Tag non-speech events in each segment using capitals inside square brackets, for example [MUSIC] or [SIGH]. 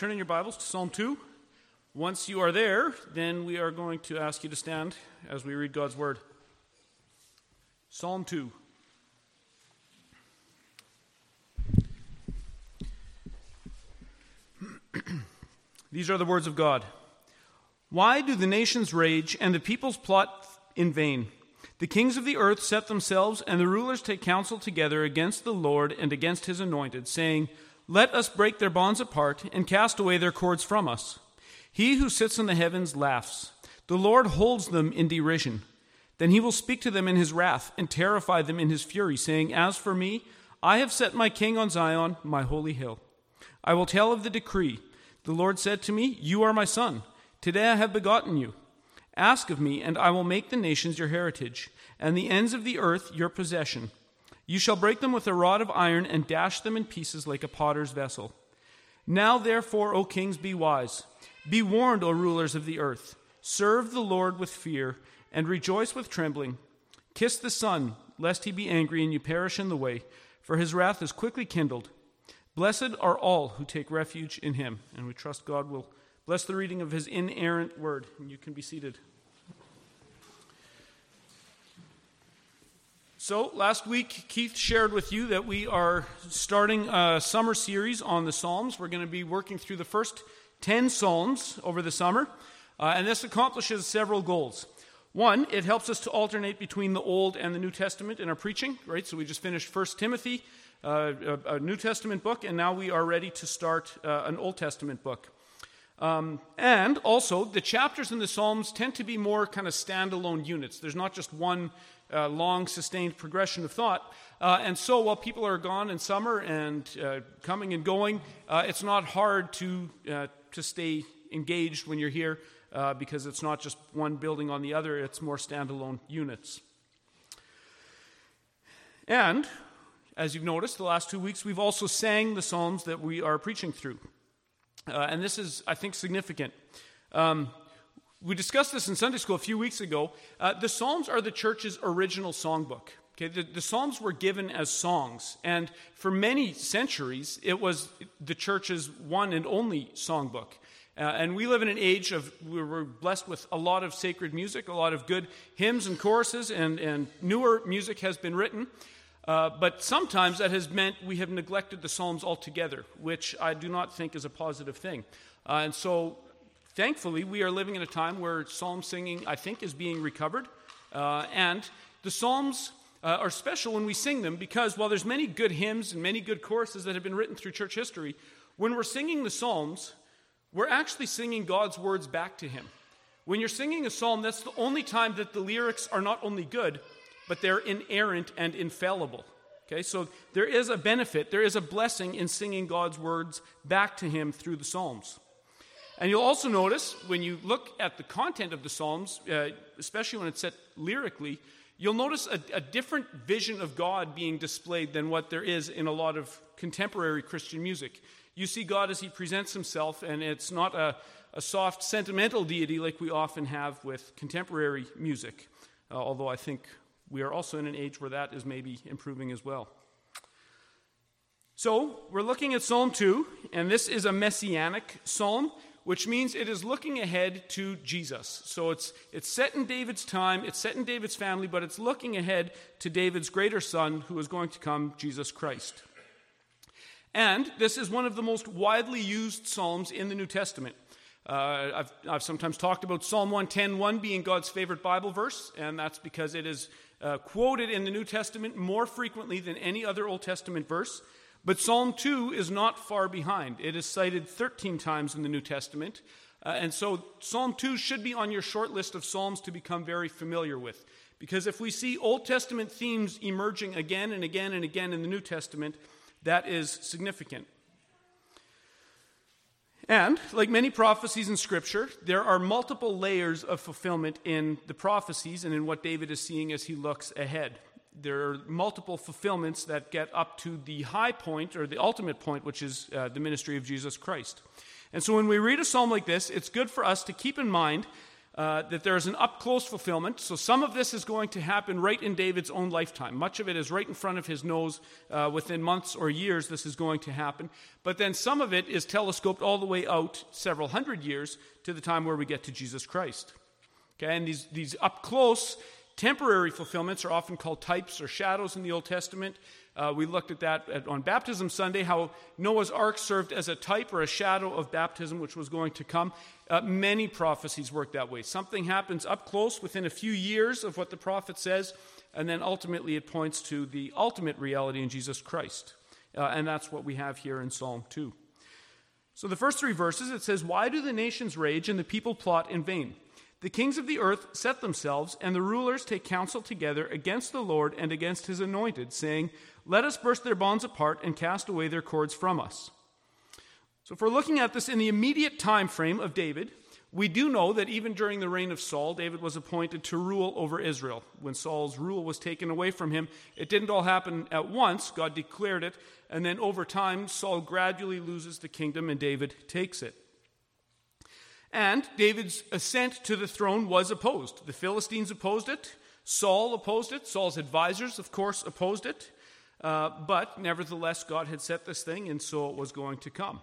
Turn in your Bibles to Psalm 2. Once you are there, then we are going to ask you to stand as we read God's Word. Psalm 2. [CLEARS THROAT] These are the words of God. Why do the nations rage and the peoples plot in vain? The kings of the earth set themselves, and the rulers take counsel together against the Lord and against his anointed, saying, let us break their bonds apart and cast away their cords from us. He who sits in the heavens laughs. The Lord holds them in derision. Then he will speak to them in his wrath and terrify them in his fury, saying, As for me, I have set my king on Zion, my holy hill. I will tell of the decree. The Lord said to me, You are my son. Today I have begotten you. Ask of me, and I will make the nations your heritage, and the ends of the earth your possession. You shall break them with a rod of iron and dash them in pieces like a potter's vessel. Now, therefore, O kings, be wise. Be warned, O rulers of the earth. Serve the Lord with fear and rejoice with trembling. Kiss the Son, lest he be angry and you perish in the way, for his wrath is quickly kindled. Blessed are all who take refuge in him. And we trust God will bless the reading of his inerrant word. And you can be seated. So, last week, Keith shared with you that we are starting a summer series on the Psalms. We're going to be working through the first 10 Psalms over the summer, uh, and this accomplishes several goals. One, it helps us to alternate between the Old and the New Testament in our preaching, right? So, we just finished 1 Timothy, uh, a, a, New Testament book, and now we are ready to start uh, an Old Testament book. Um, and also, the chapters in the Psalms tend to be more kind of standalone units. There's not just one uh, long sustained progression of thought. Uh, and so while people are gone in summer and uh, coming and going, uh, it's not hard to, uh, to stay engaged when you're here uh, because it's not just one building on the other, it's more standalone units. And as you've noticed, the last two weeks we've also sang the Psalms that we are preaching through. and this is, I think, significant. Um, we discussed this in Sunday school a few weeks ago. Uh, the Psalms are the church's original songbook. Okay, the, the, Psalms were given as songs, and for many centuries, it was the church's one and only songbook. Uh, and we live in an age of we're blessed with a lot of sacred music, a lot of good hymns and choruses, and, and newer music has been written. Uh, but sometimes that has meant we have neglected the Psalms altogether, which I do not think is a positive thing. Uh, and so Thankfully, we are living in a time where psalm singing, I think, is being recovered. Uh, and the psalms uh, are special when we sing them because while there's many good hymns and many good choruses that have been written through church history, when we're singing the psalms, we're actually singing God's words back to Him. When you're singing a psalm, that's the only time that the lyrics are not only good, but they're inerrant and infallible. Okay, so there is a benefit, there is a blessing in singing God's words back to Him through the psalms. And you'll also notice when you look at the content of the Psalms, uh, especially when it's set lyrically, you'll notice a, a, different vision of God being displayed than what there is in a lot of contemporary Christian music. You see God as he presents himself, and it's not a, a soft, sentimental deity like we often have with contemporary music, uh, although I think we are also in an age where that is maybe improving as well. So, we're looking at Psalm 2, and this is a messianic psalm which means it is looking ahead to Jesus. So it's, it's set in David's time, it's set in David's family, but it's looking ahead to David's greater son who is going to come, Jesus Christ. And this is one of the most widely used psalms in the New Testament. Uh, I've, I've sometimes talked about Psalm 110.1 being God's favorite Bible verse, and that's because it is uh, quoted in the New Testament more frequently than any other Old Testament verse. But Psalm 2 is not far behind. It is cited 13 times in the New Testament. Uh, and so Psalm 2 should be on your short list of Psalms to become very familiar with. Because if we see Old Testament themes emerging again and again and again in the New Testament, that is significant. And, like many prophecies in Scripture, there are multiple layers of fulfillment in the prophecies and in what David is seeing as he looks ahead there are multiple fulfillments that get up to the high point or the ultimate point, which is uh, the ministry of Jesus Christ. And so when we read a psalm like this, it's good for us to keep in mind uh, that there is an up close fulfillment. So some of this is going to happen right in David's own lifetime. Much of it is right in front of his nose. Uh, within months or years, this is going to happen. But then some of it is telescoped all the way out several hundred years to the time where we get to Jesus Christ. Okay, and these, these up close temporary fulfillments are often called types or shadows in the Old Testament. Uh, we looked at that at, on Baptism Sunday, how Noah's ark served as a type or a shadow of baptism, which was going to come. Uh, many prophecies work that way. Something happens up close within a few years of what the prophet says, and then ultimately it points to the ultimate reality in Jesus Christ. Uh, and that's what we have here in Psalm 2. So, the first three verses, it says, Why do the nations rage and the people plot in vain? The kings of the earth set themselves, and the rulers take counsel together against the Lord and against his anointed, saying, Let us burst their bonds apart and cast away their cords from us. So, if we're looking at this in the immediate time frame of David, we do know that even during the reign of Saul, David was appointed to rule over Israel. When Saul's rule was taken away from him, it didn't all happen at once. God declared it, and then over time, Saul gradually loses the kingdom and David takes it. And David's ascent to the throne was opposed. The Philistines opposed it. Saul opposed it. Saul's advisors, of course, opposed it. Uh, but nevertheless, God had set this thing, and so it was going to come.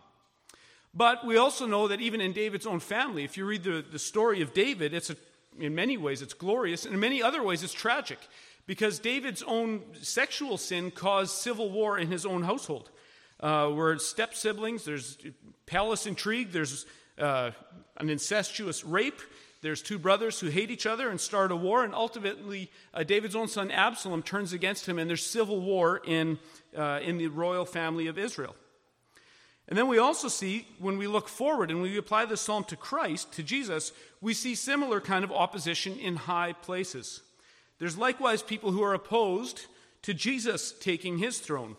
But we also know that even in David's own family, if you read the, the story of David, it's a, in many ways it's glorious, and in many other ways it's tragic, because David's own sexual sin caused civil war in his own household. Uh, where step siblings, there's palace intrigue, there's uh, an incestuous rape. There's two brothers who hate each other and start a war, and ultimately, uh, David's own son Absalom turns against him, and there's civil war in, uh, in the royal family of Israel. And then we also see, when we look forward and we apply this psalm to Christ, to Jesus, we see similar kind of opposition in high places. There's likewise people who are opposed to Jesus taking his throne.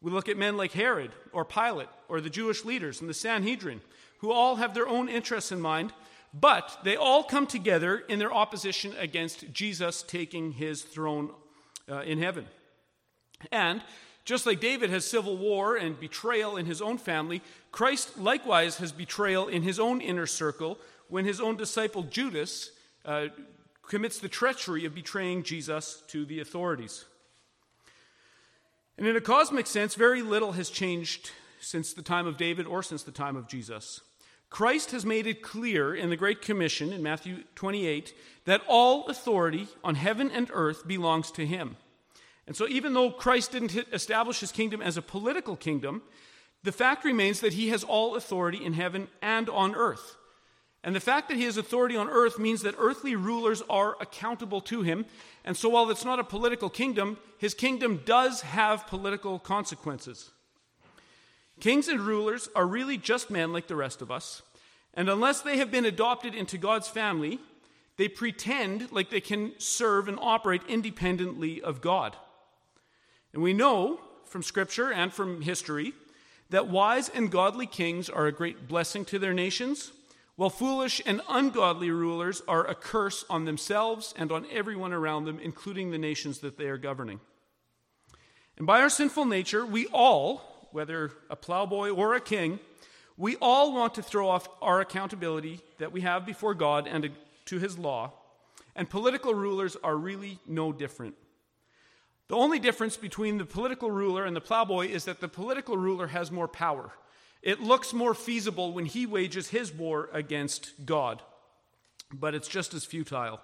We look at men like Herod or Pilate or the Jewish leaders and the Sanhedrin who all have their own interests in mind, but they all come together in their opposition against Jesus taking his throne uh, in heaven. And just like David has civil war and betrayal in his own family, Christ likewise has betrayal in his own inner circle when his own disciple Judas uh, commits the treachery of betraying Jesus to the authorities. And in a cosmic sense, very little has changed since the time of David or since the time of Jesus. Christ has made it clear in the Great Commission in Matthew 28 that all authority on heaven and earth belongs to him. And so, even though Christ didn't establish his kingdom as a political kingdom, the fact remains that he has all authority in heaven and on earth. And the fact that he has authority on earth means that earthly rulers are accountable to him. And so, while it's not a political kingdom, his kingdom does have political consequences. Kings and rulers are really just men like the rest of us, and unless they have been adopted into God's family, they pretend like they can serve and operate independently of God. And we know from Scripture and from history that wise and godly kings are a great blessing to their nations, while foolish and ungodly rulers are a curse on themselves and on everyone around them, including the nations that they are governing. And by our sinful nature, we all, whether a plowboy or a king, we all want to throw off our accountability that we have before God and to his law, and political rulers are really no different. The only difference between the political ruler and the plowboy is that the political ruler has more power. It looks more feasible when he wages his war against God, but it's just as futile.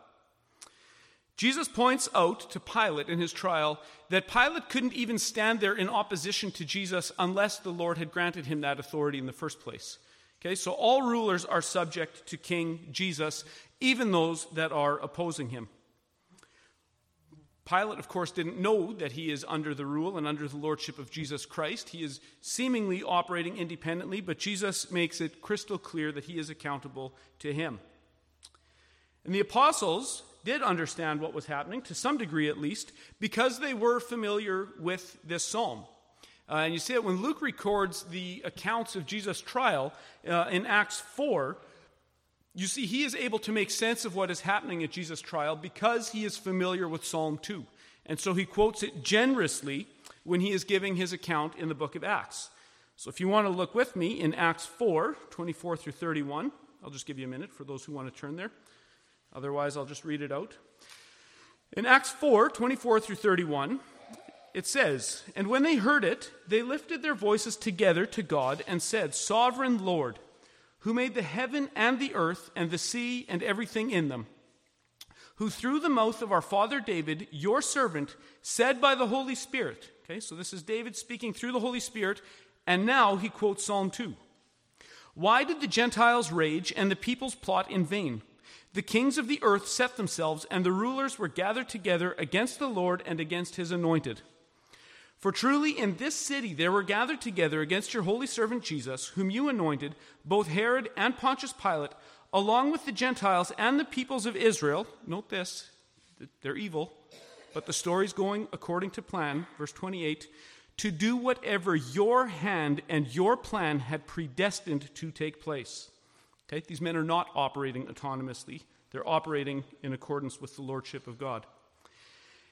Jesus points out to Pilate in his trial that Pilate couldn't even stand there in opposition to Jesus unless the Lord had granted him that authority in the first place. Okay, so all rulers are subject to King Jesus, even those that are opposing him. Pilate, of course, didn't know that he is under the rule and under the lordship of Jesus Christ. He is seemingly operating independently, but Jesus makes it crystal clear that he is accountable to him. And the apostles did understand what was happening, to some degree at least, because they were familiar with this psalm. Uh, and you see it when Luke records the accounts of Jesus' trial uh, in Acts 4. You see, he is able to make sense of what is happening at Jesus' trial because he is familiar with Psalm 2. And so he quotes it generously when he is giving his account in the book of Acts. So if you want to look with me in Acts 4 24 through 31, I'll just give you a minute for those who want to turn there. Otherwise, I'll just read it out. In Acts 4 24 through 31, it says, And when they heard it, they lifted their voices together to God and said, Sovereign Lord, who made the heaven and the earth and the sea and everything in them, who through the mouth of our father David, your servant, said by the Holy Spirit, okay, so this is David speaking through the Holy Spirit, and now he quotes Psalm 2. Why did the Gentiles rage and the peoples plot in vain? The kings of the earth set themselves, and the rulers were gathered together against the Lord and against his anointed. For truly in this city there were gathered together against your holy servant Jesus, whom you anointed, both Herod and Pontius Pilate, along with the Gentiles and the peoples of Israel. Note this, they're evil, but the story's going according to plan. Verse 28 to do whatever your hand and your plan had predestined to take place. Okay? These men are not operating autonomously, they're operating in accordance with the lordship of God.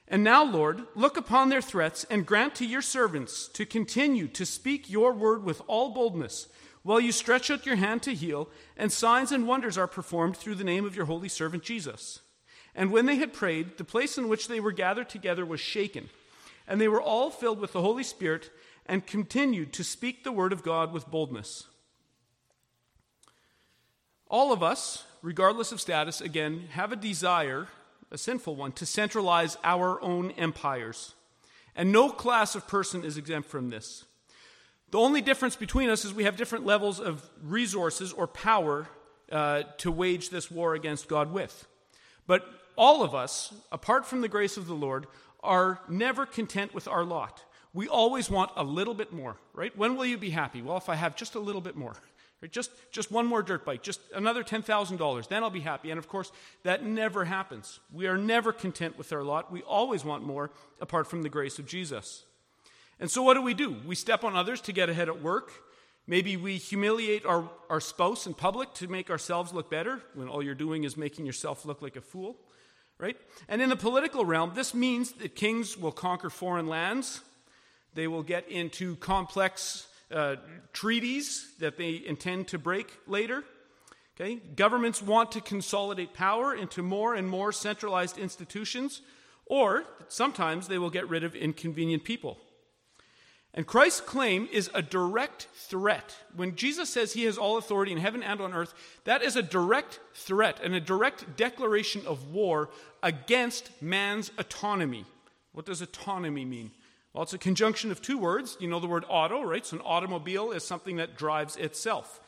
And now, Lord, look upon their threats and grant to your servants to continue to speak your word with all boldness, while you stretch out your hand to heal, and signs and wonders are performed through the name of your holy servant Jesus. And when they had prayed, the place in which they were gathered together was shaken, and they were all filled with the Holy Spirit and continued to speak the word of God with boldness. All of us, regardless of status, again, have a desire a sinful one, to centralize our own empires. And no class of person is exempt from this. The only difference between us is we have different levels of resources or power uh, to wage this war against God with. But all of us, apart from the grace of the Lord, are never content with our lot. We always want a little bit more, right? When will you be happy? Well, if I have just a little bit more. Just, just one more dirt bike, just another $10,000, then I'll be happy. And of course, that never happens. We are never content with our lot. We always want more apart from the grace of Jesus. And so, what do we do? We step on others to get ahead at work. Maybe we humiliate our, our spouse in public to make ourselves look better when all you're doing is making yourself look like a fool, right? And in the political realm, this means that kings will conquer foreign lands, they will get into complex uh, treaties that they intend to break later. Okay? Governments want to consolidate power into more and more centralized institutions, or sometimes they will get rid of inconvenient people. And Christ's claim is a direct threat. When Jesus says he has all authority in heaven and on earth, that is a direct threat and a direct declaration of war against man's autonomy. What does autonomy mean? Well, it's a conjunction of two words. You know the word auto, right? So an automobile is something that drives itself.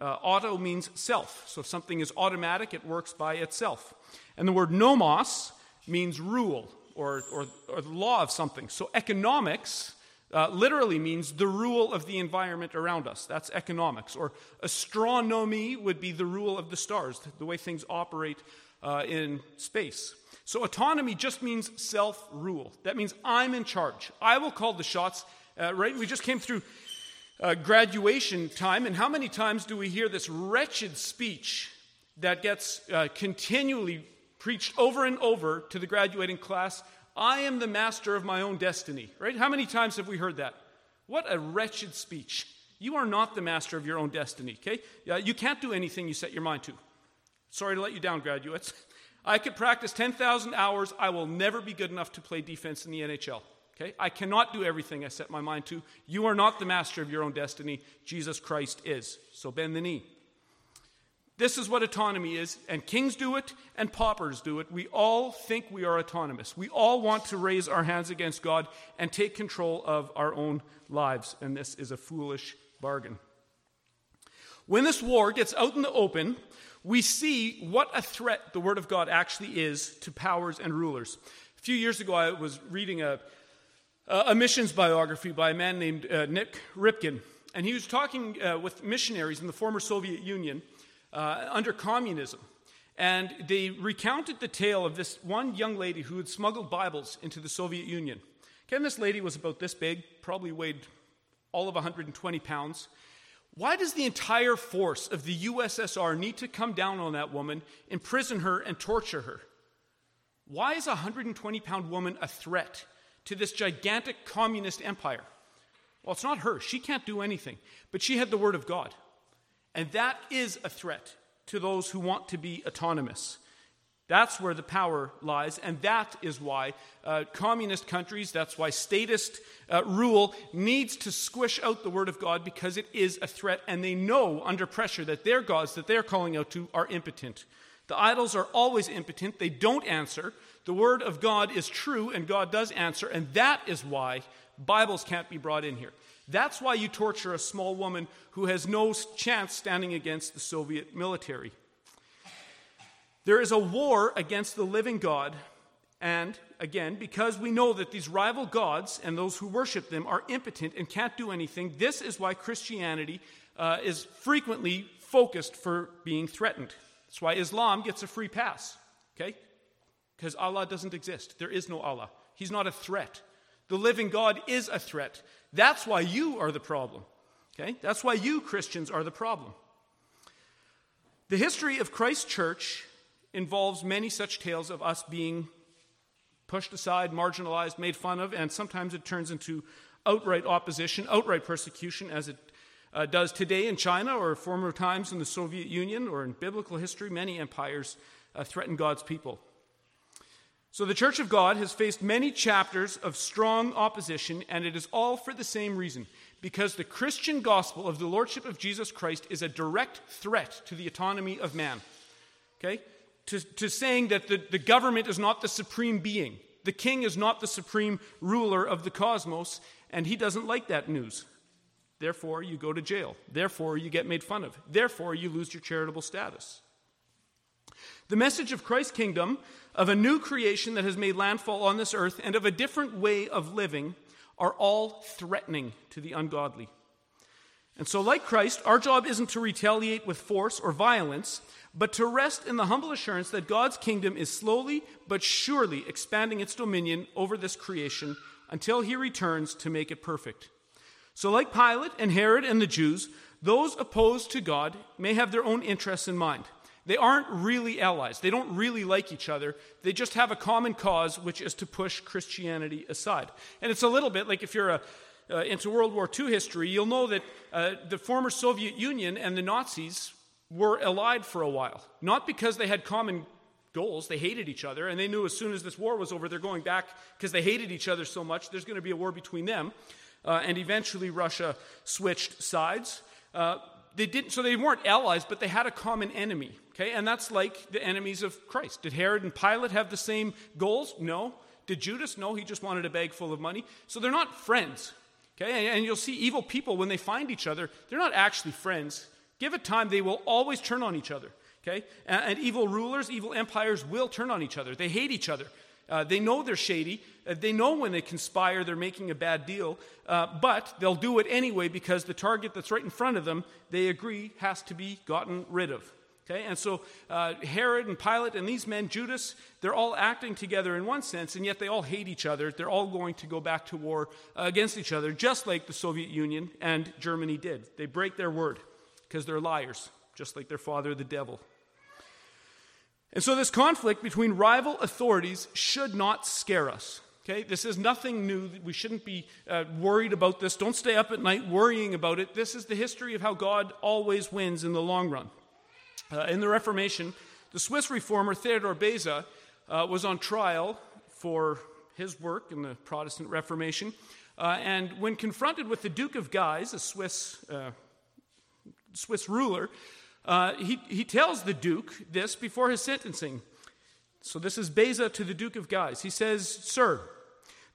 Uh, auto means self. So if something is automatic, it works by itself. And the word nomos means rule or, or, or the law of something. So economics uh, literally means the rule of the environment around us. That's economics. Or astronomy would be the rule of the stars, the way things operate uh, in space. So autonomy just means self rule. That means I'm in charge. I will call the shots. Uh, right? We just came through uh, graduation time, and how many times do we hear this wretched speech that gets uh, continually preached over and over to the graduating class? I am the master of my own destiny. Right? How many times have we heard that? What a wretched speech. You are not the master of your own destiny, okay? you can't do anything you set your mind to. Sorry to let you down, graduates. [LAUGHS] I could practice 10,000 hours. I will never be good enough to play defense in the NHL. Okay? I cannot do everything I set my mind to. You are not the master of your own destiny. Jesus Christ is. So bend the knee. This is what autonomy is, and kings do it, and paupers do it. We all think we are autonomous. We all want to raise our hands against God and take control of our own lives, and this is a foolish bargain. When this war gets out in the open, we see what a threat the Word of God actually is to powers and rulers. A few years ago, I was reading a, a missions biography by a man named uh, Nik Ripken, and he was talking uh, with missionaries in the former Soviet Union uh, under communism. And they recounted the tale of this one young lady who had smuggled Bibles into the Soviet Union. Again, this lady was about this big, probably weighed all of 120 pounds. Why does the entire force of the USSR need to come down on that woman, imprison her, and torture her? Why is a 120 pound woman a threat to this gigantic communist empire? Well, it's not her. She can't do anything. But she had the Word of God. And that is a threat to those who want to be autonomous. That's where the power lies, and that is why uh, communist countries, that's why statist uh, rule needs to squish out the Word of God because it is a threat, and they know under pressure that their gods that they're calling out to are impotent. The idols are always impotent, they don't answer. The Word of God is true, and God does answer, and that is why Bibles can't be brought in here. That's why you torture a small woman who has no chance standing against the Soviet military. There is a war against the living God, and again, because we know that these rival gods and those who worship them are impotent and can't do anything, this is why Christianity uh, is frequently focused for being threatened. That's why Islam gets a free pass, okay? Because Allah doesn't exist. There is no Allah. He's not a threat. The living God is a threat. That's why you are the problem, okay? That's why you, Christians, are the problem. The history of Christ's church involves many such tales of us being pushed aside, marginalized, made fun of, and sometimes it turns into outright opposition, outright persecution, as it uh, does today in China or former times in the Soviet Union or in biblical history. Many empires uh, threaten God's people. So the Church of God has faced many chapters of strong opposition, and it is all for the same reason because the Christian gospel of the Lordship of Jesus Christ is a direct threat to the autonomy of man. Okay? To, to saying that the, the government is not the supreme being. The king is not the supreme ruler of the cosmos, and he doesn't like that news. Therefore, you go to jail. Therefore, you get made fun of. Therefore, you lose your charitable status. The message of Christ's kingdom, of a new creation that has made landfall on this earth, and of a different way of living are all threatening to the ungodly. And so, like Christ, our job isn't to retaliate with force or violence, but to rest in the humble assurance that God's kingdom is slowly but surely expanding its dominion over this creation until he returns to make it perfect. So, like Pilate and Herod and the Jews, those opposed to God may have their own interests in mind. They aren't really allies. They don't really like each other. They just have a common cause, which is to push Christianity aside. And it's a little bit like if you're a, uh, into World War II history, you'll know that uh, the former Soviet Union and the Nazis were allied for a while. Not because they had common goals, they hated each other, and they knew as soon as this war was over, they're going back because they hated each other so much, there's going to be a war between them. Uh, and eventually, Russia switched sides. Uh, they didn't, so they weren't allies, but they had a common enemy. Okay, and that's like the enemies of Christ. Did Herod and Pilate have the same goals? No. Did Judas? No, he just wanted a bag full of money. So they're not friends. Okay, and you'll see evil people when they find each other, they're not actually friends. Give it time, they will always turn on each other. Okay? And, and evil rulers, evil empires will turn on each other. They hate each other. Uh, they know they're shady. Uh, they know when they conspire, they're making a bad deal. Uh, but they'll do it anyway because the target that's right in front of them, they agree, has to be gotten rid of. Okay? And so uh, Herod and Pilate and these men, Judas, they're all acting together in one sense, and yet they all hate each other. They're all going to go back to war against each other, just like the Soviet Union and Germany did. They break their word because they're liars, just like their father, the devil. And so, this conflict between rival authorities should not scare us. Okay, this is nothing new. We shouldn't be uh, worried about this. Don't stay up at night worrying about it. This is the history of how God always wins in the long run. Uh, in the Reformation, the Swiss reformer Theodore Beza uh, was on trial for his work in the Protestant Reformation. Uh, and when confronted with the Duke of Guise, a Swiss uh, Swiss ruler, uh, he, he tells the Duke this before his sentencing. So this is Beza to the Duke of Guise. He says, Sir,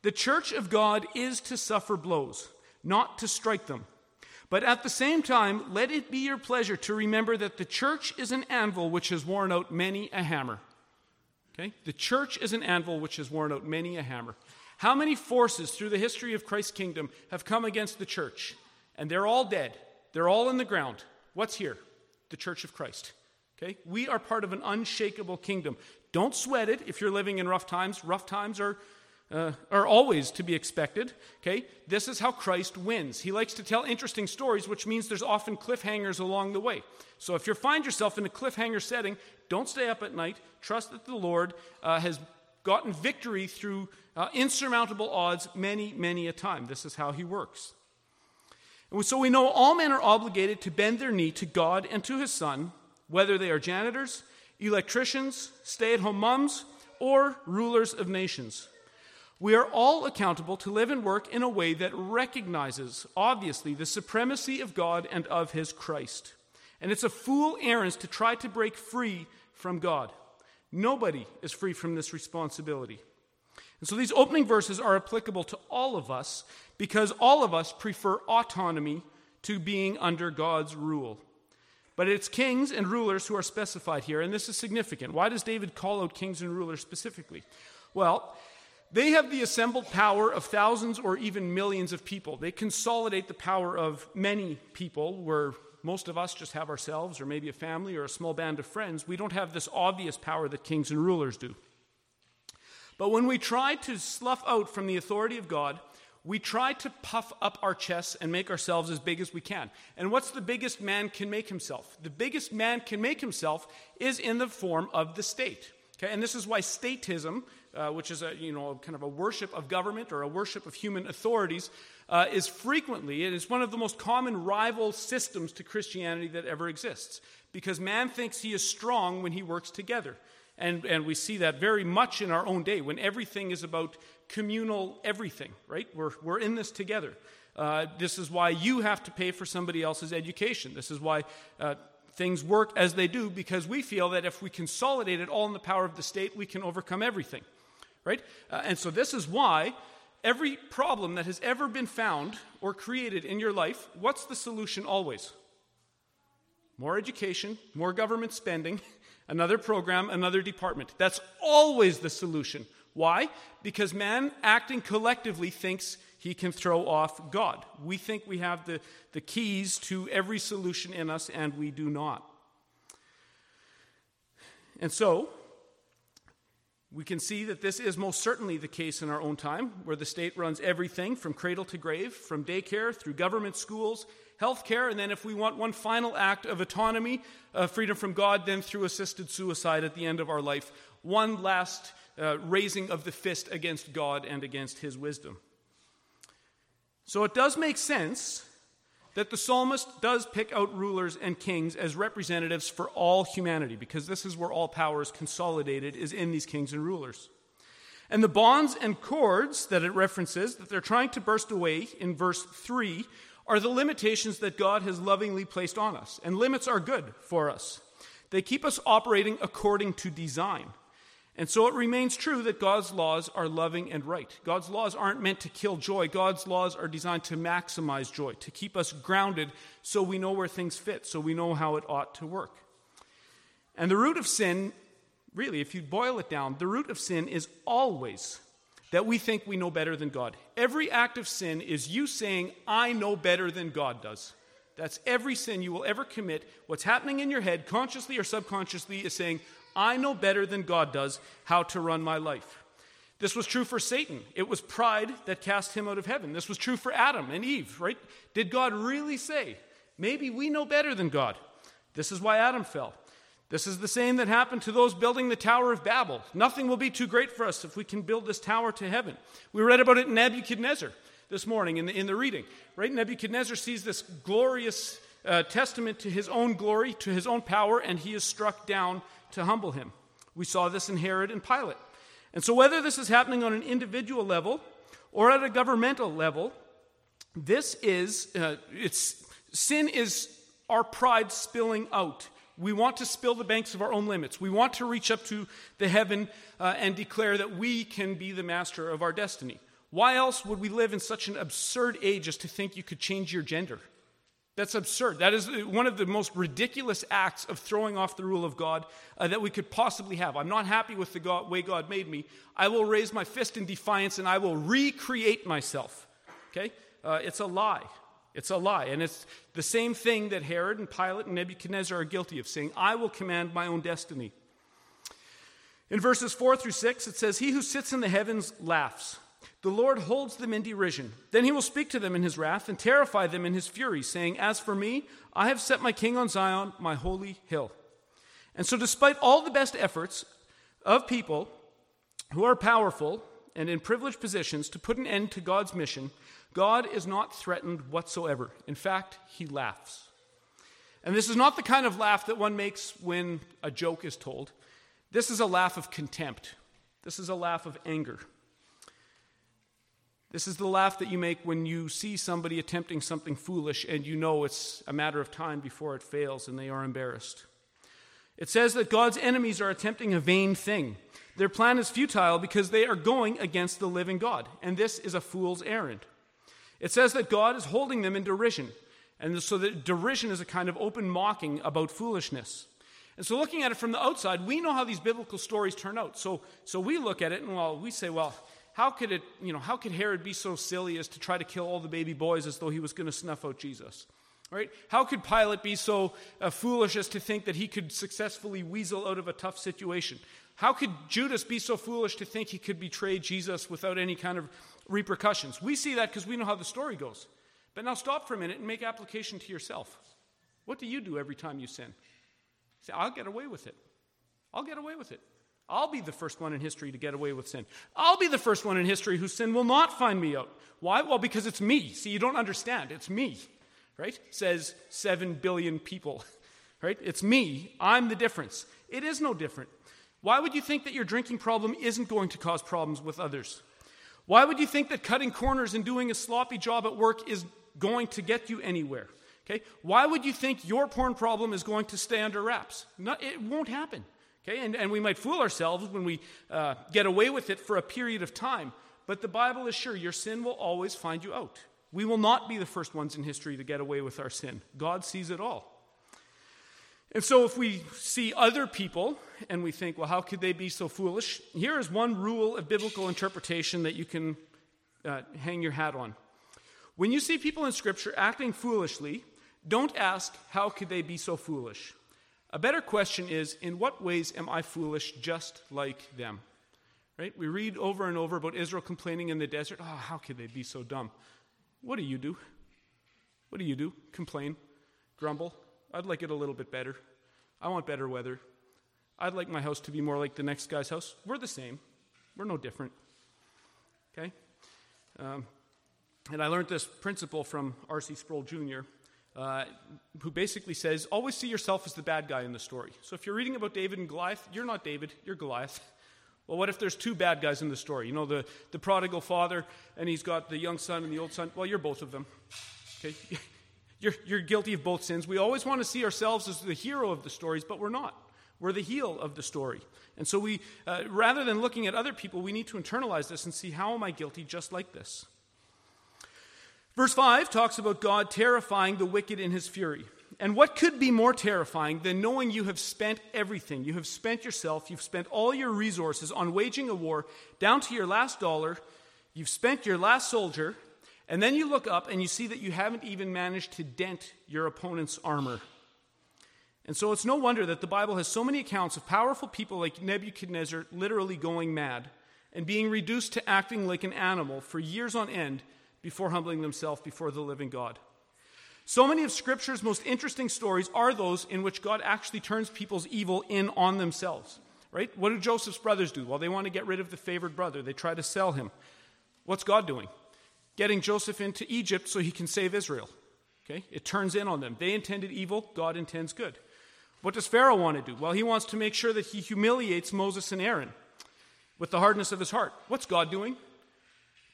the church of God is to suffer blows, not to strike them. But at the same time, let it be your pleasure to remember that the church is an anvil which has worn out many a hammer. Okay? The church is an anvil which has worn out many a hammer. How many forces through the history of Christ's kingdom have come against the church? And they're all dead. They're all in the ground. What's here? The church of Christ. Okay? We are part of an unshakable kingdom. Don't sweat it if you're living in rough times. Rough times are, uh, are always to be expected. Okay? This is how Christ wins. He likes to tell interesting stories, which means there's often cliffhangers along the way. So if you find yourself in a cliffhanger setting, don't stay up at night. Trust that the Lord uh, has gotten victory through uh, insurmountable odds many, many a time. This is how he works. And so we know all men are obligated to bend their knee to God and to his Son, whether they are janitors, electricians, stay at home moms, or rulers of nations. We are all accountable to live and work in a way that recognizes, obviously, the supremacy of God and of His Christ. And it's a fool errand to try to break free from God. Nobody is free from this responsibility. And so these opening verses are applicable to all of us because all of us prefer autonomy to being under God's rule. But it's kings and rulers who are specified here, and this is significant. Why does David call out kings and rulers specifically? Well, they have the assembled power of thousands or even millions of people. They consolidate the power of many people, where most of us just have ourselves, or maybe a family, or a small band of friends. We don't have this obvious power that kings and rulers do. But when we try to slough out from the authority of God, we try to puff up our chests and make ourselves as big as we can. And what's the biggest man can make himself? The biggest man can make himself is in the form of the state. Okay, and this is why statism, uh, which is a you know kind of a worship of government or a worship of human authorities, uh, is frequently it is one of the most common rival systems to Christianity that ever exists. Because man thinks he is strong when he works together. And, and we see that very much in our own day when everything is about communal everything, right? We're, we're in this together. Uh, this is why you have to pay for somebody else's education. This is why uh, things work as they do because we feel that if we consolidate it all in the power of the state, we can overcome everything, right? Uh, and so this is why every problem that has ever been found or created in your life, what's the solution always? More education, more government spending, [LAUGHS] another program, another department. That's always the solution. Why? Because man acting collectively thinks he can throw off God. We think we have the, the keys to every solution in us, and we do not. And so, we can see that this is most certainly the case in our own time, where the state runs everything from cradle to grave, from daycare through government schools, healthcare, and then if we want one final act of autonomy, uh, freedom from God, then through assisted suicide at the end of our life. One last uh, raising of the fist against God and against his wisdom. So it does make sense that the psalmist does pick out rulers and kings as representatives for all humanity, because this is where all power is consolidated, is in these kings and rulers. And the bonds and cords that it references, that they're trying to burst away in verse 3, are the limitations that God has lovingly placed on us. And limits are good for us, they keep us operating according to design. And so it remains true that God's laws are loving and right. God's laws aren't meant to kill joy. God's laws are designed to maximize joy, to keep us grounded so we know where things fit, so we know how it ought to work. And the root of sin, really, if you boil it down, the root of sin is always that we think we know better than God. Every act of sin is you saying, I know better than God does. That's every sin you will ever commit. What's happening in your head, consciously or subconsciously, is saying, I know better than God does how to run my life. This was true for Satan. It was pride that cast him out of heaven. This was true for Adam and Eve, right? Did God really say, maybe we know better than God? This is why Adam fell. This is the same that happened to those building the Tower of Babel. Nothing will be too great for us if we can build this tower to heaven. We read about it in Nebuchadnezzar this morning in the, in the reading. Right? Nebuchadnezzar sees this glorious uh, testament to his own glory, to his own power, and he is struck down to humble him. We saw this in Herod and Pilate. And so, whether this is happening on an individual level or at a governmental level, this is, uh, it's, sin is our pride spilling out we want to spill the banks of our own limits. We want to reach up to the heaven uh, and declare that we can be the master of our destiny. Why else would we live in such an absurd age as to think you could change your gender? That's absurd. That is one of the most ridiculous acts of throwing off the rule of God uh, that we could possibly have. I'm not happy with the God, way God made me. I will raise my fist in defiance and I will recreate myself. Okay? Uh, it's a lie. It's a lie. And it's the same thing that Herod and Pilate and Nebuchadnezzar are guilty of, saying, I will command my own destiny. In verses 4 through 6, it says, He who sits in the heavens laughs. The Lord holds them in derision. Then he will speak to them in his wrath and terrify them in his fury, saying, As for me, I have set my king on Zion, my holy hill. And so, despite all the best efforts of people who are powerful and in privileged positions to put an end to God's mission, God is not threatened whatsoever. In fact, he laughs. And this is not the kind of laugh that one makes when a joke is told. This is a laugh of contempt. This is a laugh of anger. This is the laugh that you make when you see somebody attempting something foolish and you know it's a matter of time before it fails and they are embarrassed. It says that God's enemies are attempting a vain thing. Their plan is futile because they are going against the living God, and this is a fool's errand. It says that God is holding them in derision, and so that derision is a kind of open mocking about foolishness. And so, looking at it from the outside, we know how these biblical stories turn out. So, so we look at it and well, we say, well, how could it, you know, how could Herod be so silly as to try to kill all the baby boys as though he was going to snuff out Jesus? Right? How could Pilate be so uh, foolish as to think that he could successfully weasel out of a tough situation? How could Judas be so foolish to think he could betray Jesus without any kind of repercussions? We see that because we know how the story goes. But now stop for a minute and make application to yourself. What do you do every time you sin? Say, I'll get away with it. I'll get away with it. I'll be the first one in history to get away with sin. I'll be the first one in history whose sin will not find me out. Why? Well, because it's me. See, you don't understand. It's me, right? Says seven billion people, [LAUGHS] right? It's me. I'm the difference. It is no different. Why would you think that your drinking problem isn't going to cause problems with others? Why would you think that cutting corners and doing a sloppy job at work is going to get you anywhere? Okay? Why would you think your porn problem is going to stay under wraps? It won't happen. Okay? And, and we might fool ourselves when we uh, get away with it for a period of time. But the Bible is sure your sin will always find you out. We will not be the first ones in history to get away with our sin. God sees it all. And so, if we see other people and we think, well, how could they be so foolish? Here is one rule of biblical interpretation that you can uh, hang your hat on. When you see people in Scripture acting foolishly, don't ask, how could they be so foolish? A better question is, in what ways am I foolish just like them? Right? We read over and over about Israel complaining in the desert. Oh, how could they be so dumb? What do you do? What do you do? Complain? Grumble? I'd like it a little bit better. I want better weather. I'd like my house to be more like the next guy's house. We're the same. We're no different. Okay? Um, and I learned this principle from R.C. Sproul Jr uh, who basically says, always see yourself as the bad guy in the story. So if you're reading about David and Goliath, you're not David, you're Goliath. [LAUGHS] Well, what if there's two bad guys in the story? You know, the, the prodigal father, and he's got the young son and the old son. Well, you're both of them. Okay? [LAUGHS] You're, you're guilty of both sins. We always want to see ourselves as the hero of the stories, but we're not. We're the heel of the story. And so we, uh, rather than looking at other people, we need to internalize this and see how am I guilty just like this? Verse 5 talks about God terrifying the wicked in his fury. And what could be more terrifying than knowing you have spent everything? You have spent yourself, you've spent all your resources on waging a war down to your last dollar, you've spent your last soldier, and then you look up and you see that you haven't even managed to dent your opponent's armor. And so it's no wonder that the Bible has so many accounts of powerful people like Nebuchadnezzar literally going mad and being reduced to acting like an animal for years on end before humbling themselves before the living God. So many of Scripture's most interesting stories are those in which God actually turns people's evil in on themselves. Right? What do Joseph's brothers do? Well, they want to get rid of the favored brother. They try to sell him. What's God doing? Getting Joseph into Egypt so he can save Israel. Okay? It turns in on them. They intended evil, God intends good. What does Pharaoh want to do? Well, he wants to make sure that he humiliates Moses and Aaron with the hardness of his heart. What's God doing?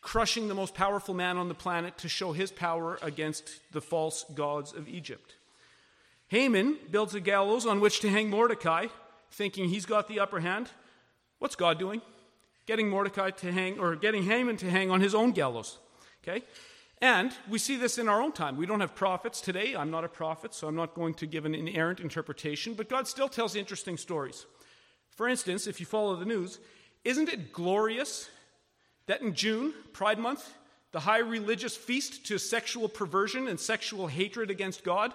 Crushing the most powerful man on the planet to show his power against the false gods of Egypt. Haman builds a gallows on which to hang Mordecai, thinking he's got the upper hand. What's God doing? Getting Mordecai to hang, or getting Haman to hang on his own gallows. Okay? And we see this in our own time. We don't have prophets today. I'm not a prophet, so I'm not going to give an inerrant interpretation, but God still tells interesting stories. For instance, if you follow the news, isn't it glorious that in June, Pride Month, the high religious feast to sexual perversion and sexual hatred against God,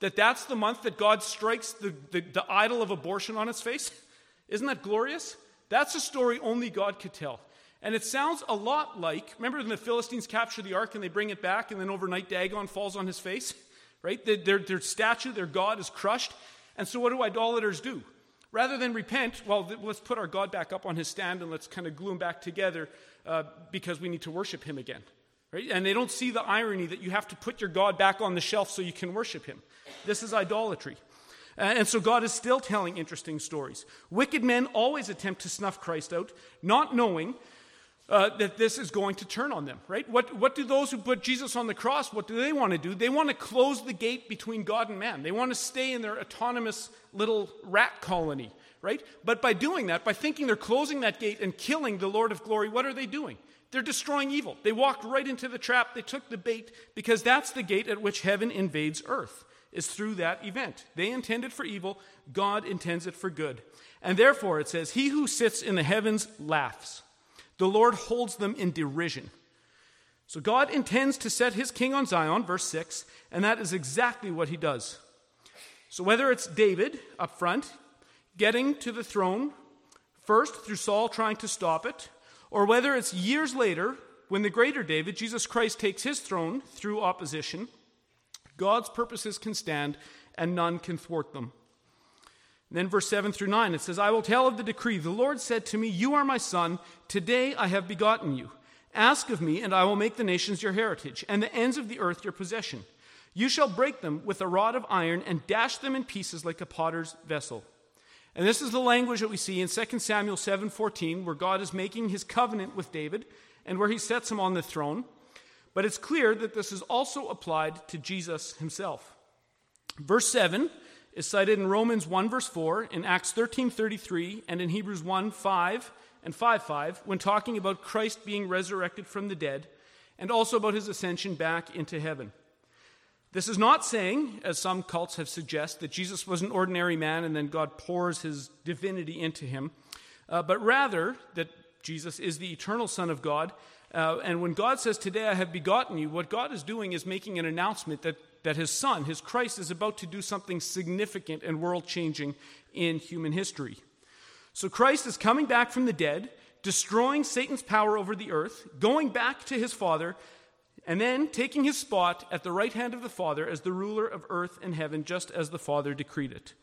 that that's the month that God strikes the, the, the idol of abortion on its face? [LAUGHS] Isn't that glorious? That's a story only God could tell. And it sounds a lot like remember when the Philistines capture the ark and they bring it back, and then overnight Dagon falls on his face? [LAUGHS] Right? Their, their statue, their God is crushed. And so what do idolaters do? Rather than repent, well, let's put our God back up on his stand and let's kind of glue him back together uh, because we need to worship him again. Right? And they don't see the irony that you have to put your God back on the shelf so you can worship him. This is idolatry. And so God is still telling interesting stories. Wicked men always attempt to snuff Christ out, not knowing uh, that this is going to turn on them, right? What, what do those who put Jesus on the cross, what do they want to do? They want to close the gate between God and man. They want to stay in their autonomous little rat colony, right? But by doing that, by thinking they're closing that gate and killing the Lord of glory, what are they doing? They're destroying evil. They walked right into the trap. They took the bait because that's the gate at which heaven invades earth, is through that event. They intended for evil, God intends it for good. And therefore, it says, He who sits in the heavens laughs. The Lord holds them in derision. So God intends to set his king on Zion, verse 6, and that is exactly what he does. So whether it's David up front, getting to the throne, first through Saul trying to stop it, or whether it's years later when the greater David, Jesus Christ, takes his throne through opposition, God's purposes can stand and none can thwart them. And then, verse 7 through 9, it says, I will tell of the decree. The Lord said to me, You are my son. Today I have begotten you. Ask of me, and I will make the nations your heritage, and the ends of the earth your possession. You shall break them with a rod of iron and dash them in pieces like a potter's vessel. And this is the language that we see in 2 Samuel 7:14 where God is making his covenant with David and where he sets him on the throne. But it's clear that this is also applied to Jesus himself. Verse 7 is cited in Romans 1 verse 4, in Acts 13:33, and in Hebrews 1 5 and 5 5, when talking about Christ being resurrected from the dead, and also about his ascension back into heaven. This is not saying, as some cults have suggested, that Jesus was an ordinary man and then God pours his divinity into him, uh, but rather that Jesus is the eternal Son of God. Uh, and when God says, Today I have begotten you, what God is doing is making an announcement that that his son, his Christ, is about to do something significant and world changing in human history. So Christ is coming back from the dead, destroying Satan's power over the earth, going back to his Father, and then taking his spot at the right hand of the Father as the ruler of earth and heaven, just as the Father decreed it.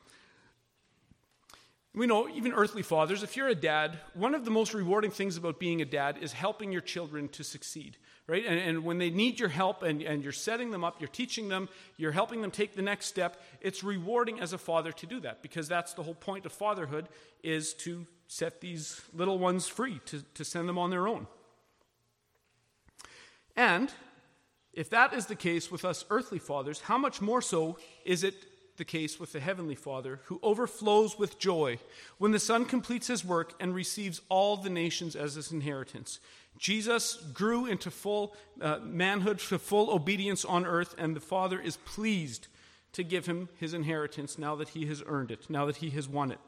We know, even earthly fathers, if you're a dad, one of the most rewarding things about being a dad is helping your children to succeed right? And, and, when they need your help and, and you're setting them up, you're teaching them, you're helping them take the next step, it's rewarding as a father to do that because that's the whole point of fatherhood is to set these little ones free, to, to send them on their own. And if that is the case with us earthly fathers, how much more so is it the case with the Heavenly Father, who overflows with joy when the Son completes his work and receives all the nations as his inheritance. Jesus grew into full uh, manhood, to full obedience on earth, and the Father is pleased to give him his inheritance now that he has earned it, now that he has won it.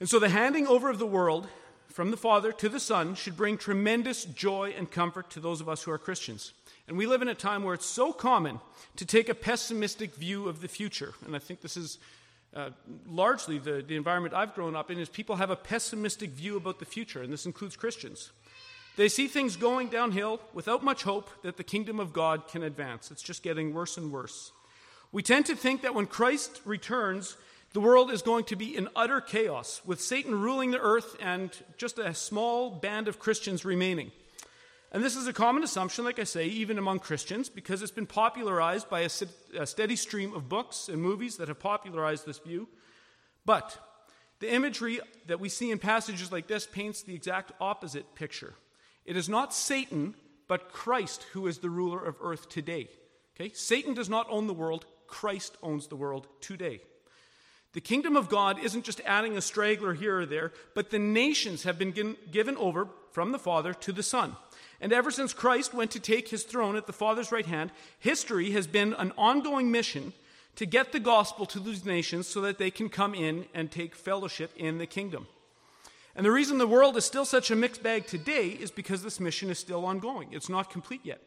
And so the handing over of the world from the Father to the Son should bring tremendous joy and comfort to those of us who are Christians. And we live in a time where it's so common to take a pessimistic view of the future. And I think this is uh, largely the, the environment I've grown up in is people have a pessimistic view about the future, and this includes Christians. They see things going downhill without much hope that the kingdom of God can advance. It's just getting worse and worse. We tend to think that when Christ returns, the world is going to be in utter chaos, with Satan ruling the earth and just a small band of Christians remaining. And this is a common assumption, like I say, even among Christians, because it's been popularized by a, a, steady stream of books and movies that have popularized this view. But the imagery that we see in passages like this paints the exact opposite picture. It is not Satan, but Christ who is the ruler of earth today. Okay? Satan does not own the world, Christ owns the world today. The kingdom of God isn't just adding a straggler here or there, but the nations have been given over from the Father to the Son. And ever since Christ went to take his throne at the Father's right hand, history has been an ongoing mission to get the gospel to these nations so that they can come in and take fellowship in the kingdom. And the reason the world is still such a mixed bag today is because this mission is still ongoing. It's not complete yet.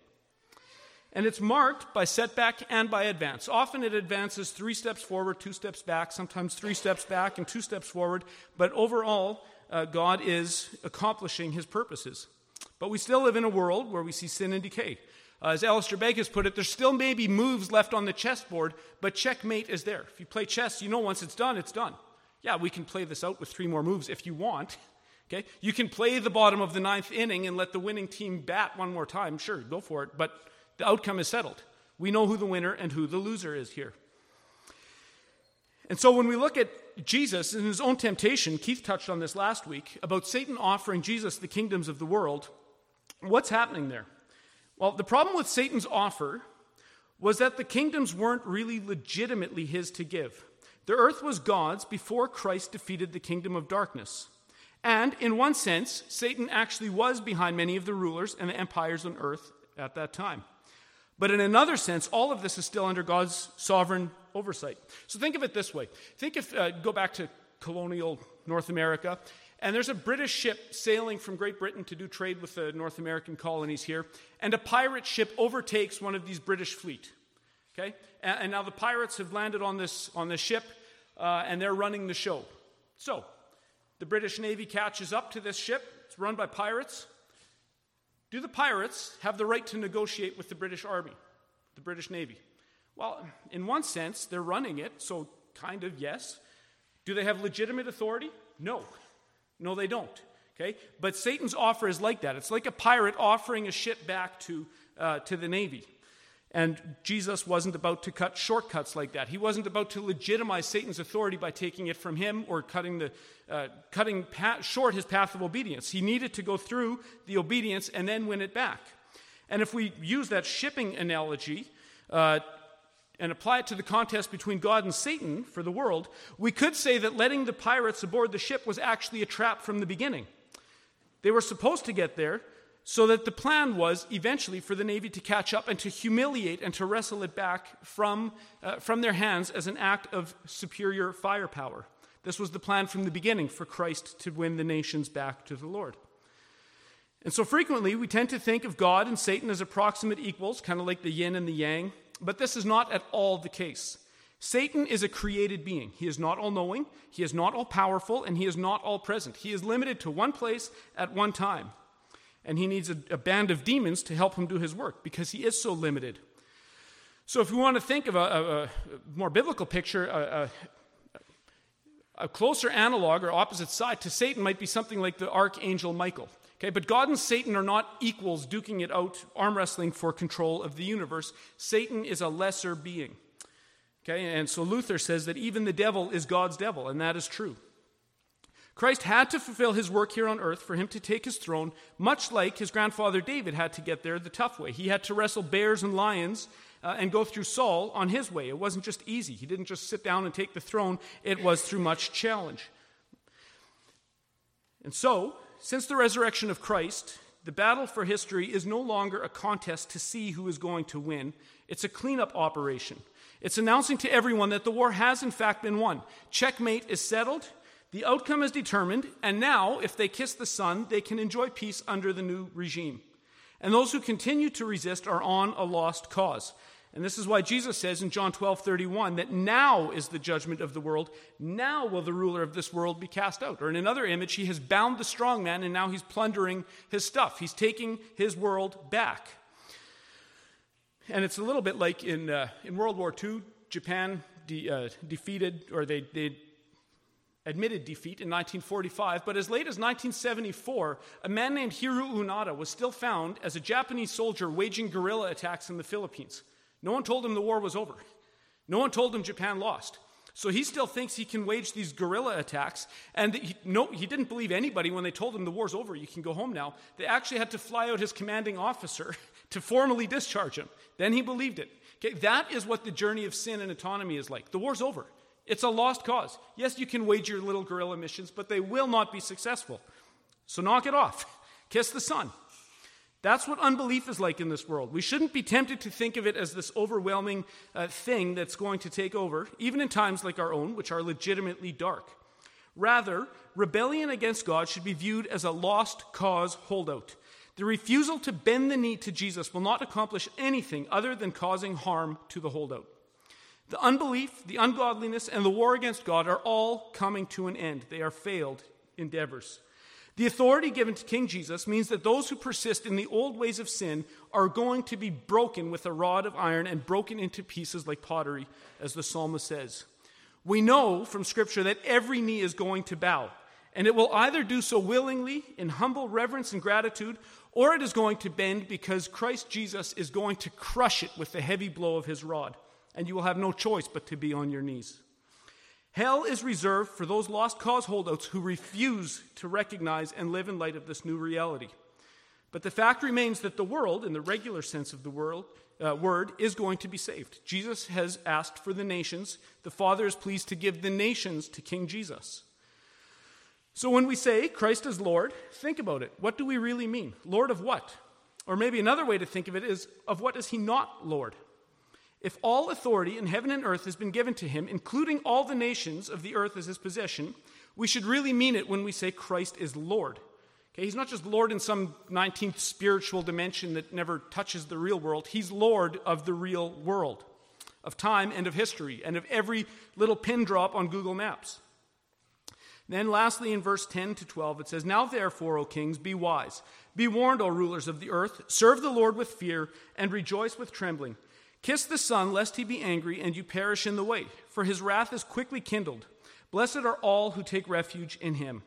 And it's marked by setback and by advance. Often it advances three steps forward, two steps back, sometimes three steps back and two steps forward. But overall, uh, God is accomplishing his purposes. But we still live in a world where we see sin and decay. Uh, as Alistair Begg has put it, there still may be moves left on the chessboard, but checkmate is there. If you play chess, you know once it's done, it's done. Yeah, we can play this out with three more moves if you want. [LAUGHS] Okay? You can play the bottom of the ninth inning and let the winning team bat one more time. Sure, go for it. But the outcome is settled. We know who the winner and who the loser is here. And so when we look at Jesus and his own temptation, Keith touched on this last week, about Satan offering Jesus the kingdoms of the world, what's happening there? Well, the problem with Satan's offer was that the kingdoms weren't really legitimately his to give. The earth was God's before Christ defeated the kingdom of darkness. And in one sense, Satan actually was behind many of the rulers and the empires on earth at that time. But in another sense, all of this is still under God's sovereign oversight. So think of it this way. Think if, uh, go back to colonial North America, and there's a British ship sailing from Great Britain to do trade with the North American colonies here, and a pirate ship overtakes one of these British fleet. Okay? And, and now the pirates have landed on this, on this ship, uh, and they're running the show. So, the British Navy catches up to this ship. It's run by pirates. Do the pirates have the right to negotiate with the British Army, the British Navy? Well, in one sense, they're running it, so kind of yes. Do they have legitimate authority? No. No, they don't. Okay? But Satan's offer is like that. It's like a pirate offering a ship back to, uh, to the Navy. And Jesus wasn't about to cut shortcuts like that. He wasn't about to legitimize Satan's authority by taking it from him or cutting, the, uh, cutting short his path of obedience. He needed to go through the obedience and then win it back. And if we use that shipping analogy uh, and apply it to the contest between God and Satan for the world, we could say that letting the pirates aboard the ship was actually a trap from the beginning. They were supposed to get there, so that the plan was eventually for the Navy to catch up and to humiliate and to wrestle it back from, uh, from their hands as an act of superior firepower. This was the plan from the beginning for Christ to win the nations back to the Lord. And so frequently we tend to think of God and Satan as approximate equals, kind of like the yin and the yang, but this is not at all the case. Satan is a created being. He is not all knowing, he is not all powerful, and he is not all present. He is limited to one place at one time and he needs a, a, band of demons to help him do his work because he is so limited. So, if we want to think of a, a, a more biblical picture, a, closer analog or opposite side to Satan might be something like the archangel Michael. Okay, but God and Satan are not equals duking it out, arm wrestling for control of the universe. Satan is a lesser being. Okay, and so Luther says that even the devil is God's devil, and that is true. Christ had to fulfill his work here on earth for him to take his throne, much like his grandfather David had to get there the tough way. He had to wrestle bears and lions uh, and go through Saul on his way. It wasn't just easy. He didn't just sit down and take the throne, it was through much challenge. And so, since the resurrection of Christ, the battle for history is no longer a contest to see who is going to win. It's a cleanup operation. It's announcing to everyone that the war has, in fact, been won. Checkmate is settled, the outcome is determined, and now, if they kiss the Son, they can enjoy peace under the new regime. And those who continue to resist are on a lost cause. And this is why Jesus says in John 12 31 that now is the judgment of the world. Now will the ruler of this world be cast out. Or in another image, he has bound the strong man and now he's plundering his stuff. He's taking his world back. And it's a little bit like in, uh, in World War II, Japan de- uh, defeated, or they, they admitted defeat in 1945, but as late as 1974, a man named Hiroo Onoda was still found as a Japanese soldier waging guerrilla attacks in the Philippines. No one told him the war was over. No one told him Japan lost. So he still thinks he can wage these guerrilla attacks. And he, no, he didn't believe anybody when they told him the war's over, you can go home now. They actually had to fly out his commanding officer [LAUGHS] to formally discharge him. Then he believed it. Okay, that is what the journey of sin and autonomy is like. The war's over. It's a lost cause. Yes, you can wage your little guerrilla missions, but they will not be successful. So knock it off. [LAUGHS] Kiss the Son. That's what unbelief is like in this world. We shouldn't be tempted to think of it as this overwhelming uh, thing that's going to take over, even in times like our own, which are legitimately dark. Rather, rebellion against God should be viewed as a lost cause holdout. The refusal to bend the knee to Jesus will not accomplish anything other than causing harm to the holdout. The unbelief, the ungodliness, and the war against God are all coming to an end. They are failed endeavors. The authority given to King Jesus means that those who persist in the old ways of sin are going to be broken with a rod of iron and broken into pieces like pottery, as the psalmist says. We know from Scripture that every knee is going to bow, And it will either do so willingly, in humble reverence and gratitude, or it is going to bend because Christ Jesus is going to crush it with the heavy blow of his rod, and you will have no choice but to be on your knees. Hell is reserved for those lost cause holdouts who refuse to recognize and live in light of this new reality. But the fact remains that the world, in the regular sense of the world, uh, word, is going to be saved. Jesus has asked for the nations. The Father is pleased to give the nations to King Jesus. So when we say Christ is Lord, think about it. What do we really mean? Lord of what? Or maybe another way to think of it is of what is he not Lord? If all authority in heaven and earth has been given to him, including all the nations of the earth as his possession, we should really mean it when we say Christ is Lord. Okay, he's not just Lord in some 19th spiritual dimension that never touches the real world. He's Lord of the real world, of time and of history, and of every little pin drop on Google Maps. Then, lastly, in verse 10 to 12, it says, Now therefore, O kings, be wise. Be warned, O rulers of the earth. Serve the Lord with fear, and rejoice with trembling. Kiss the Son, lest he be angry, and you perish in the way, for his wrath is quickly kindled. Blessed are all who take refuge in him.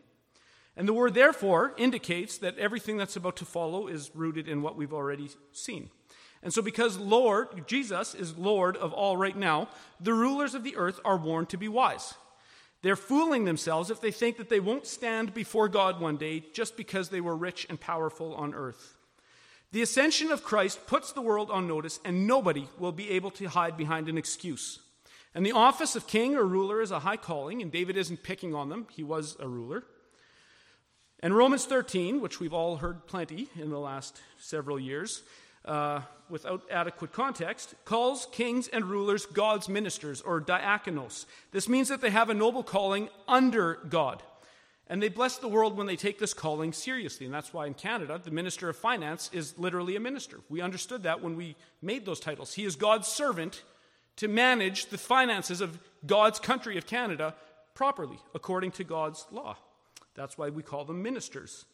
And the word therefore indicates that everything that's about to follow is rooted in what we've already seen. And so, because Lord, Jesus is Lord of all right now, the rulers of the earth are warned to be wise. They're fooling themselves if they think that they won't stand before God one day just because they were rich and powerful on earth. The ascension of Christ puts the world on notice, and nobody will be able to hide behind an excuse. And the office of king or ruler is a high calling, and David isn't picking on them. He was a ruler. And Romans 13, which we've all heard plenty in the last several years, uh, without adequate context, calls kings and rulers God's ministers or diakonos. This means that they have a noble calling under God. And they bless the world when they take this calling seriously. And that's why in Canada, the Minister of Finance is literally a minister. We understood that when we made those titles. He is God's servant to manage the finances of God's country of Canada properly, according to God's law. That's why we call them ministers.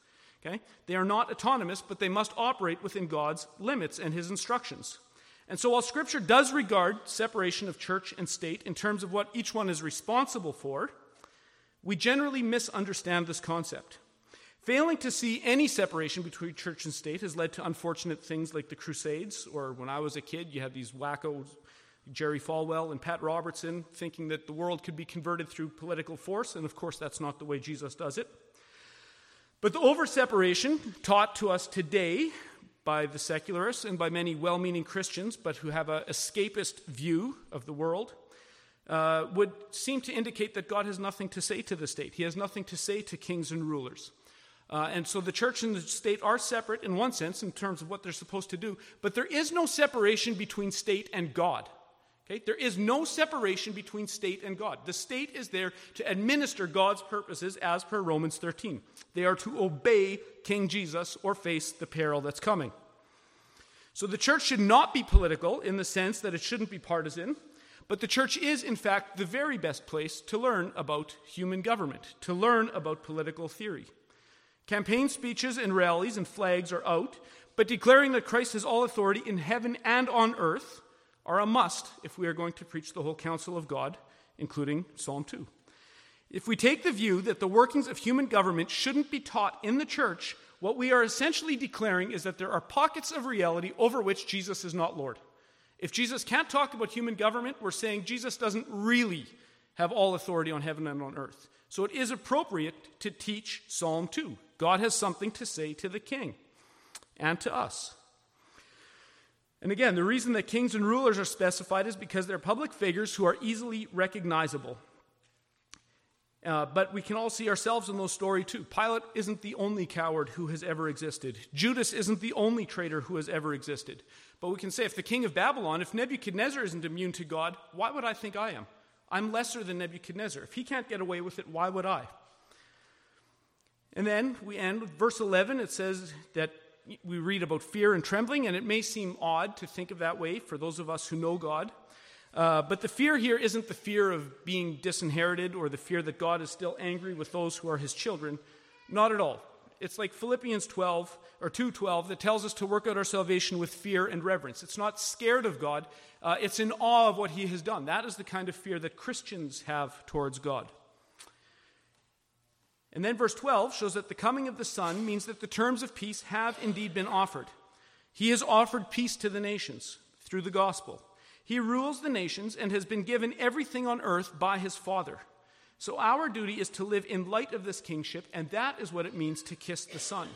Okay? They are not autonomous, but they must operate within God's limits and his instructions. And so, while Scripture does regard separation of church and state in terms of what each one is responsible for, we generally misunderstand this concept. Failing to see any separation between church and state has led to unfortunate things like the Crusades, or when I was a kid, you had these wackos, Jerry Falwell and Pat Robertson, thinking that the world could be converted through political force, and of course, that's not the way Jesus does it. But the over separation taught to us today by the secularists and by many well meaning Christians, but who have an escapist view of the world, uh, would seem to indicate that God has nothing to say to the state. He has nothing to say to kings and rulers. Uh, and so the church and the state are separate in one sense in terms of what they're supposed to do, but there is no separation between state and God. Okay? There is no separation between state and God. The state is there to administer God's purposes as per Romans 13. They are to obey King Jesus or face the peril that's coming. So the church should not be political in the sense that it shouldn't be partisan, but the church is, in fact, the very best place to learn about human government, to learn about political theory. Campaign speeches and rallies and flags are out, but declaring that Christ has all authority in heaven and on earth are a must if we are going to preach the whole counsel of God, including Psalm 2. If we take the view that the workings of human government shouldn't be taught in the church, what we are essentially declaring is that there are pockets of reality over which Jesus is not Lord. If Jesus can't talk about human government, we're saying Jesus doesn't really have all authority on heaven and on earth. So it is appropriate to teach Psalm 2. God has something to say to the king and to us. And again, the reason that kings and rulers are specified is because they're public figures who are easily recognizable. Uh, but we can all see ourselves in those stories too. Pilate isn't the only coward who has ever existed. Judas isn't the only traitor who has ever existed. But we can say if the king of Babylon, if Nebuchadnezzar isn't immune to God, why would I think I am? I'm lesser than Nebuchadnezzar. If he can't get away with it, why would I? And then we end with verse 11. It says that we read about fear and trembling, and it may seem odd to think of that way for those of us who know God. Uh, but the fear here isn't the fear of being disinherited or the fear that God is still angry with those who are his children. Not at all. It's like Philippians 12 or 2:12 that tells us to work out our salvation with fear and reverence. It's not scared of God, uh, it's in awe of what he has done. That is the kind of fear that Christians have towards God. And then verse 12 shows that the coming of the Son means that the terms of peace have indeed been offered. He has offered peace to the nations through the gospel. He rules the nations and has been given everything on earth by his Father. So our duty is to live in light of this kingship, and that is what it means to kiss the Son.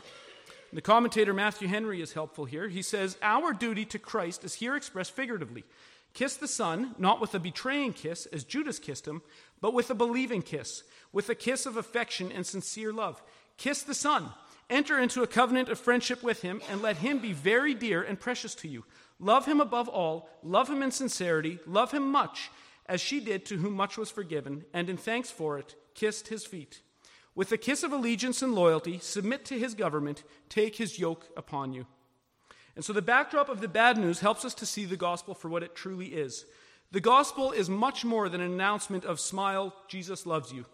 The commentator Matthew Henry is helpful here. He says, Our duty to Christ is here expressed figuratively. Kiss the Son, not with a betraying kiss, as Judas kissed him, but with a believing kiss, with a kiss of affection and sincere love. Kiss the Son. Enter into a covenant of friendship with him, and let him be very dear and precious to you. Love him above all, love him in sincerity, love him much, as she did to whom much was forgiven, and in thanks for it, kissed his feet. With a kiss of allegiance and loyalty, submit to his government, take his yoke upon you. And so the backdrop of the bad news helps us to see the gospel for what it truly is. The gospel is much more than an announcement of smile, Jesus loves you.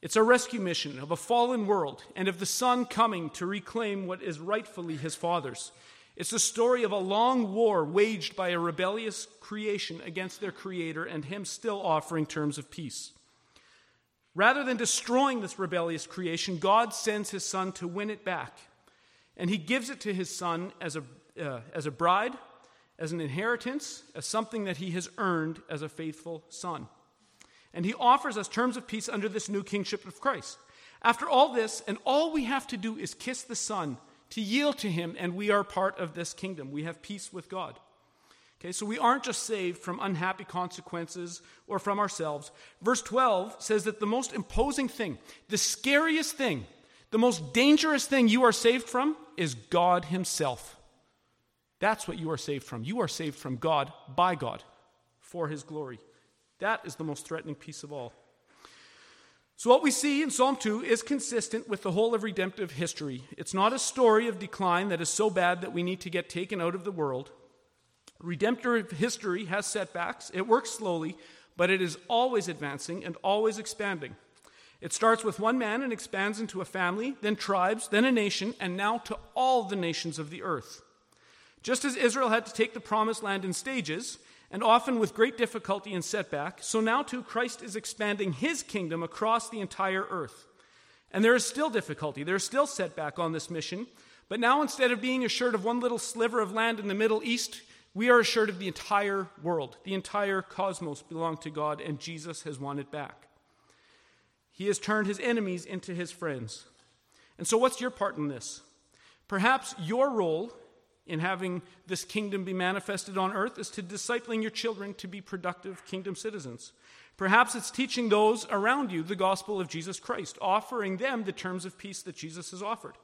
It's a rescue mission of a fallen world and of the Son coming to reclaim what is rightfully his Father's. It's the story of a long war waged by a rebellious creation against their Creator and Him still offering terms of peace. Rather than destroying this rebellious creation, God sends His Son to win it back. And He gives it to His Son as a, uh, as a bride, as an inheritance, as something that He has earned as a faithful Son. And He offers us terms of peace under this new kingship of Christ. After all this, and all we have to do is kiss the Son to yield to Him, and we are part of this kingdom. We have peace with God. Okay, so we aren't just saved from unhappy consequences or from ourselves. Verse 12 says that the most imposing thing, the scariest thing, the most dangerous thing you are saved from is God Himself. That's what you are saved from. You are saved from God by God for His glory. That is the most threatening piece of all. So, what we see in Psalm 2 is consistent with the whole of redemptive history. It's not a story of decline that is so bad that we need to get taken out of the world. Redemptive history has setbacks, it works slowly, but it is always advancing and always expanding. It starts with one man and expands into a family, then tribes, then a nation, and now to all the nations of the earth. Just as Israel had to take the promised land in stages, and often with great difficulty and setback, so now too Christ is expanding his kingdom across the entire earth. And there is still difficulty, there is still setback on this mission, but now instead of being assured of one little sliver of land in the Middle East, we are assured of the entire world. The entire cosmos belonged to God, and Jesus has won it back. He has turned his enemies into his friends. And so, what's your part in this? Perhaps your role in having this kingdom be manifested on earth is to discipling your children to be productive kingdom citizens. Perhaps it's teaching those around you the gospel of Jesus Christ, offering them the terms of peace that Jesus has offered.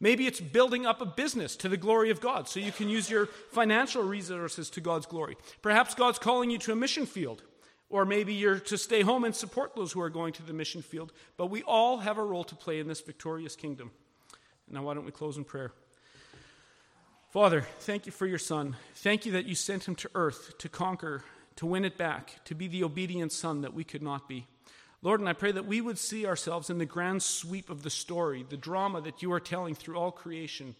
Maybe it's building up a business to the glory of God so you can use your financial resources to God's glory. Perhaps God's calling you to a mission field, or maybe you're to stay home and support those who are going to the mission field. But we all have a role to play in this victorious kingdom. Now, why don't we close in prayer? Father, thank you for your Son. Thank you that you sent him to earth to conquer, to win it back, to be the obedient Son that we could not be. Lord, and I pray that we would see ourselves in the grand sweep of the story, the drama that you are telling through all creation.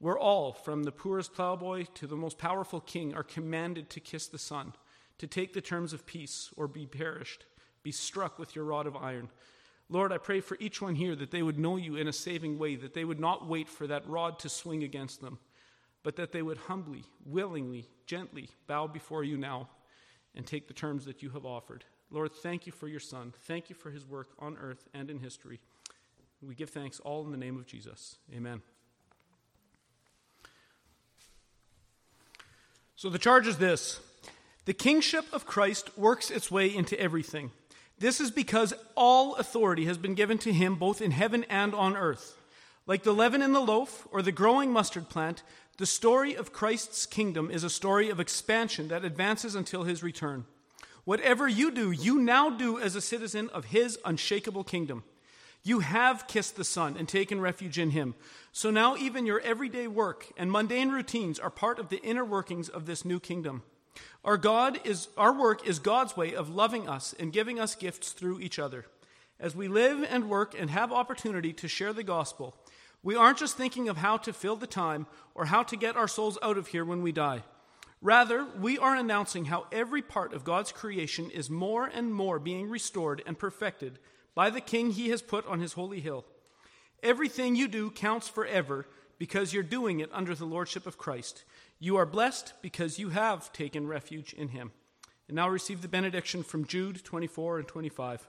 We're all, from the poorest plowboy to the most powerful king, are commanded to kiss the Son, to take the terms of peace or be perished, be struck with your rod of iron. Lord, I pray for each one here that they would know you in a saving way, that they would not wait for that rod to swing against them but that they would humbly, willingly, gently bow before you now and take the terms that you have offered. Lord, thank you for your Son. Thank you for his work on earth and in history. We give thanks all in the name of Jesus. Amen. So the charge is this the kingship of Christ works its way into everything. This is because all authority has been given to him both in heaven and on earth. Like the leaven in the loaf or the growing mustard plant, the story of Christ's kingdom is a story of expansion that advances until his return. Whatever you do, you now do as a citizen of his unshakable kingdom. You have kissed the Son and taken refuge in him. So now even your everyday work and mundane routines are part of the inner workings of this new kingdom. Our God is our work is God's way of loving us and giving us gifts through each other. As we live and work and have opportunity to share the gospel, we aren't just thinking of how to fill the time or how to get our souls out of here when we die. Rather, we are announcing how every part of God's creation is more and more being restored and perfected by the King he has put on his holy hill. Everything you do counts forever because you're doing it under the lordship of Christ. You are blessed because you have taken refuge in him. And now receive the benediction from Jude 24 and 25.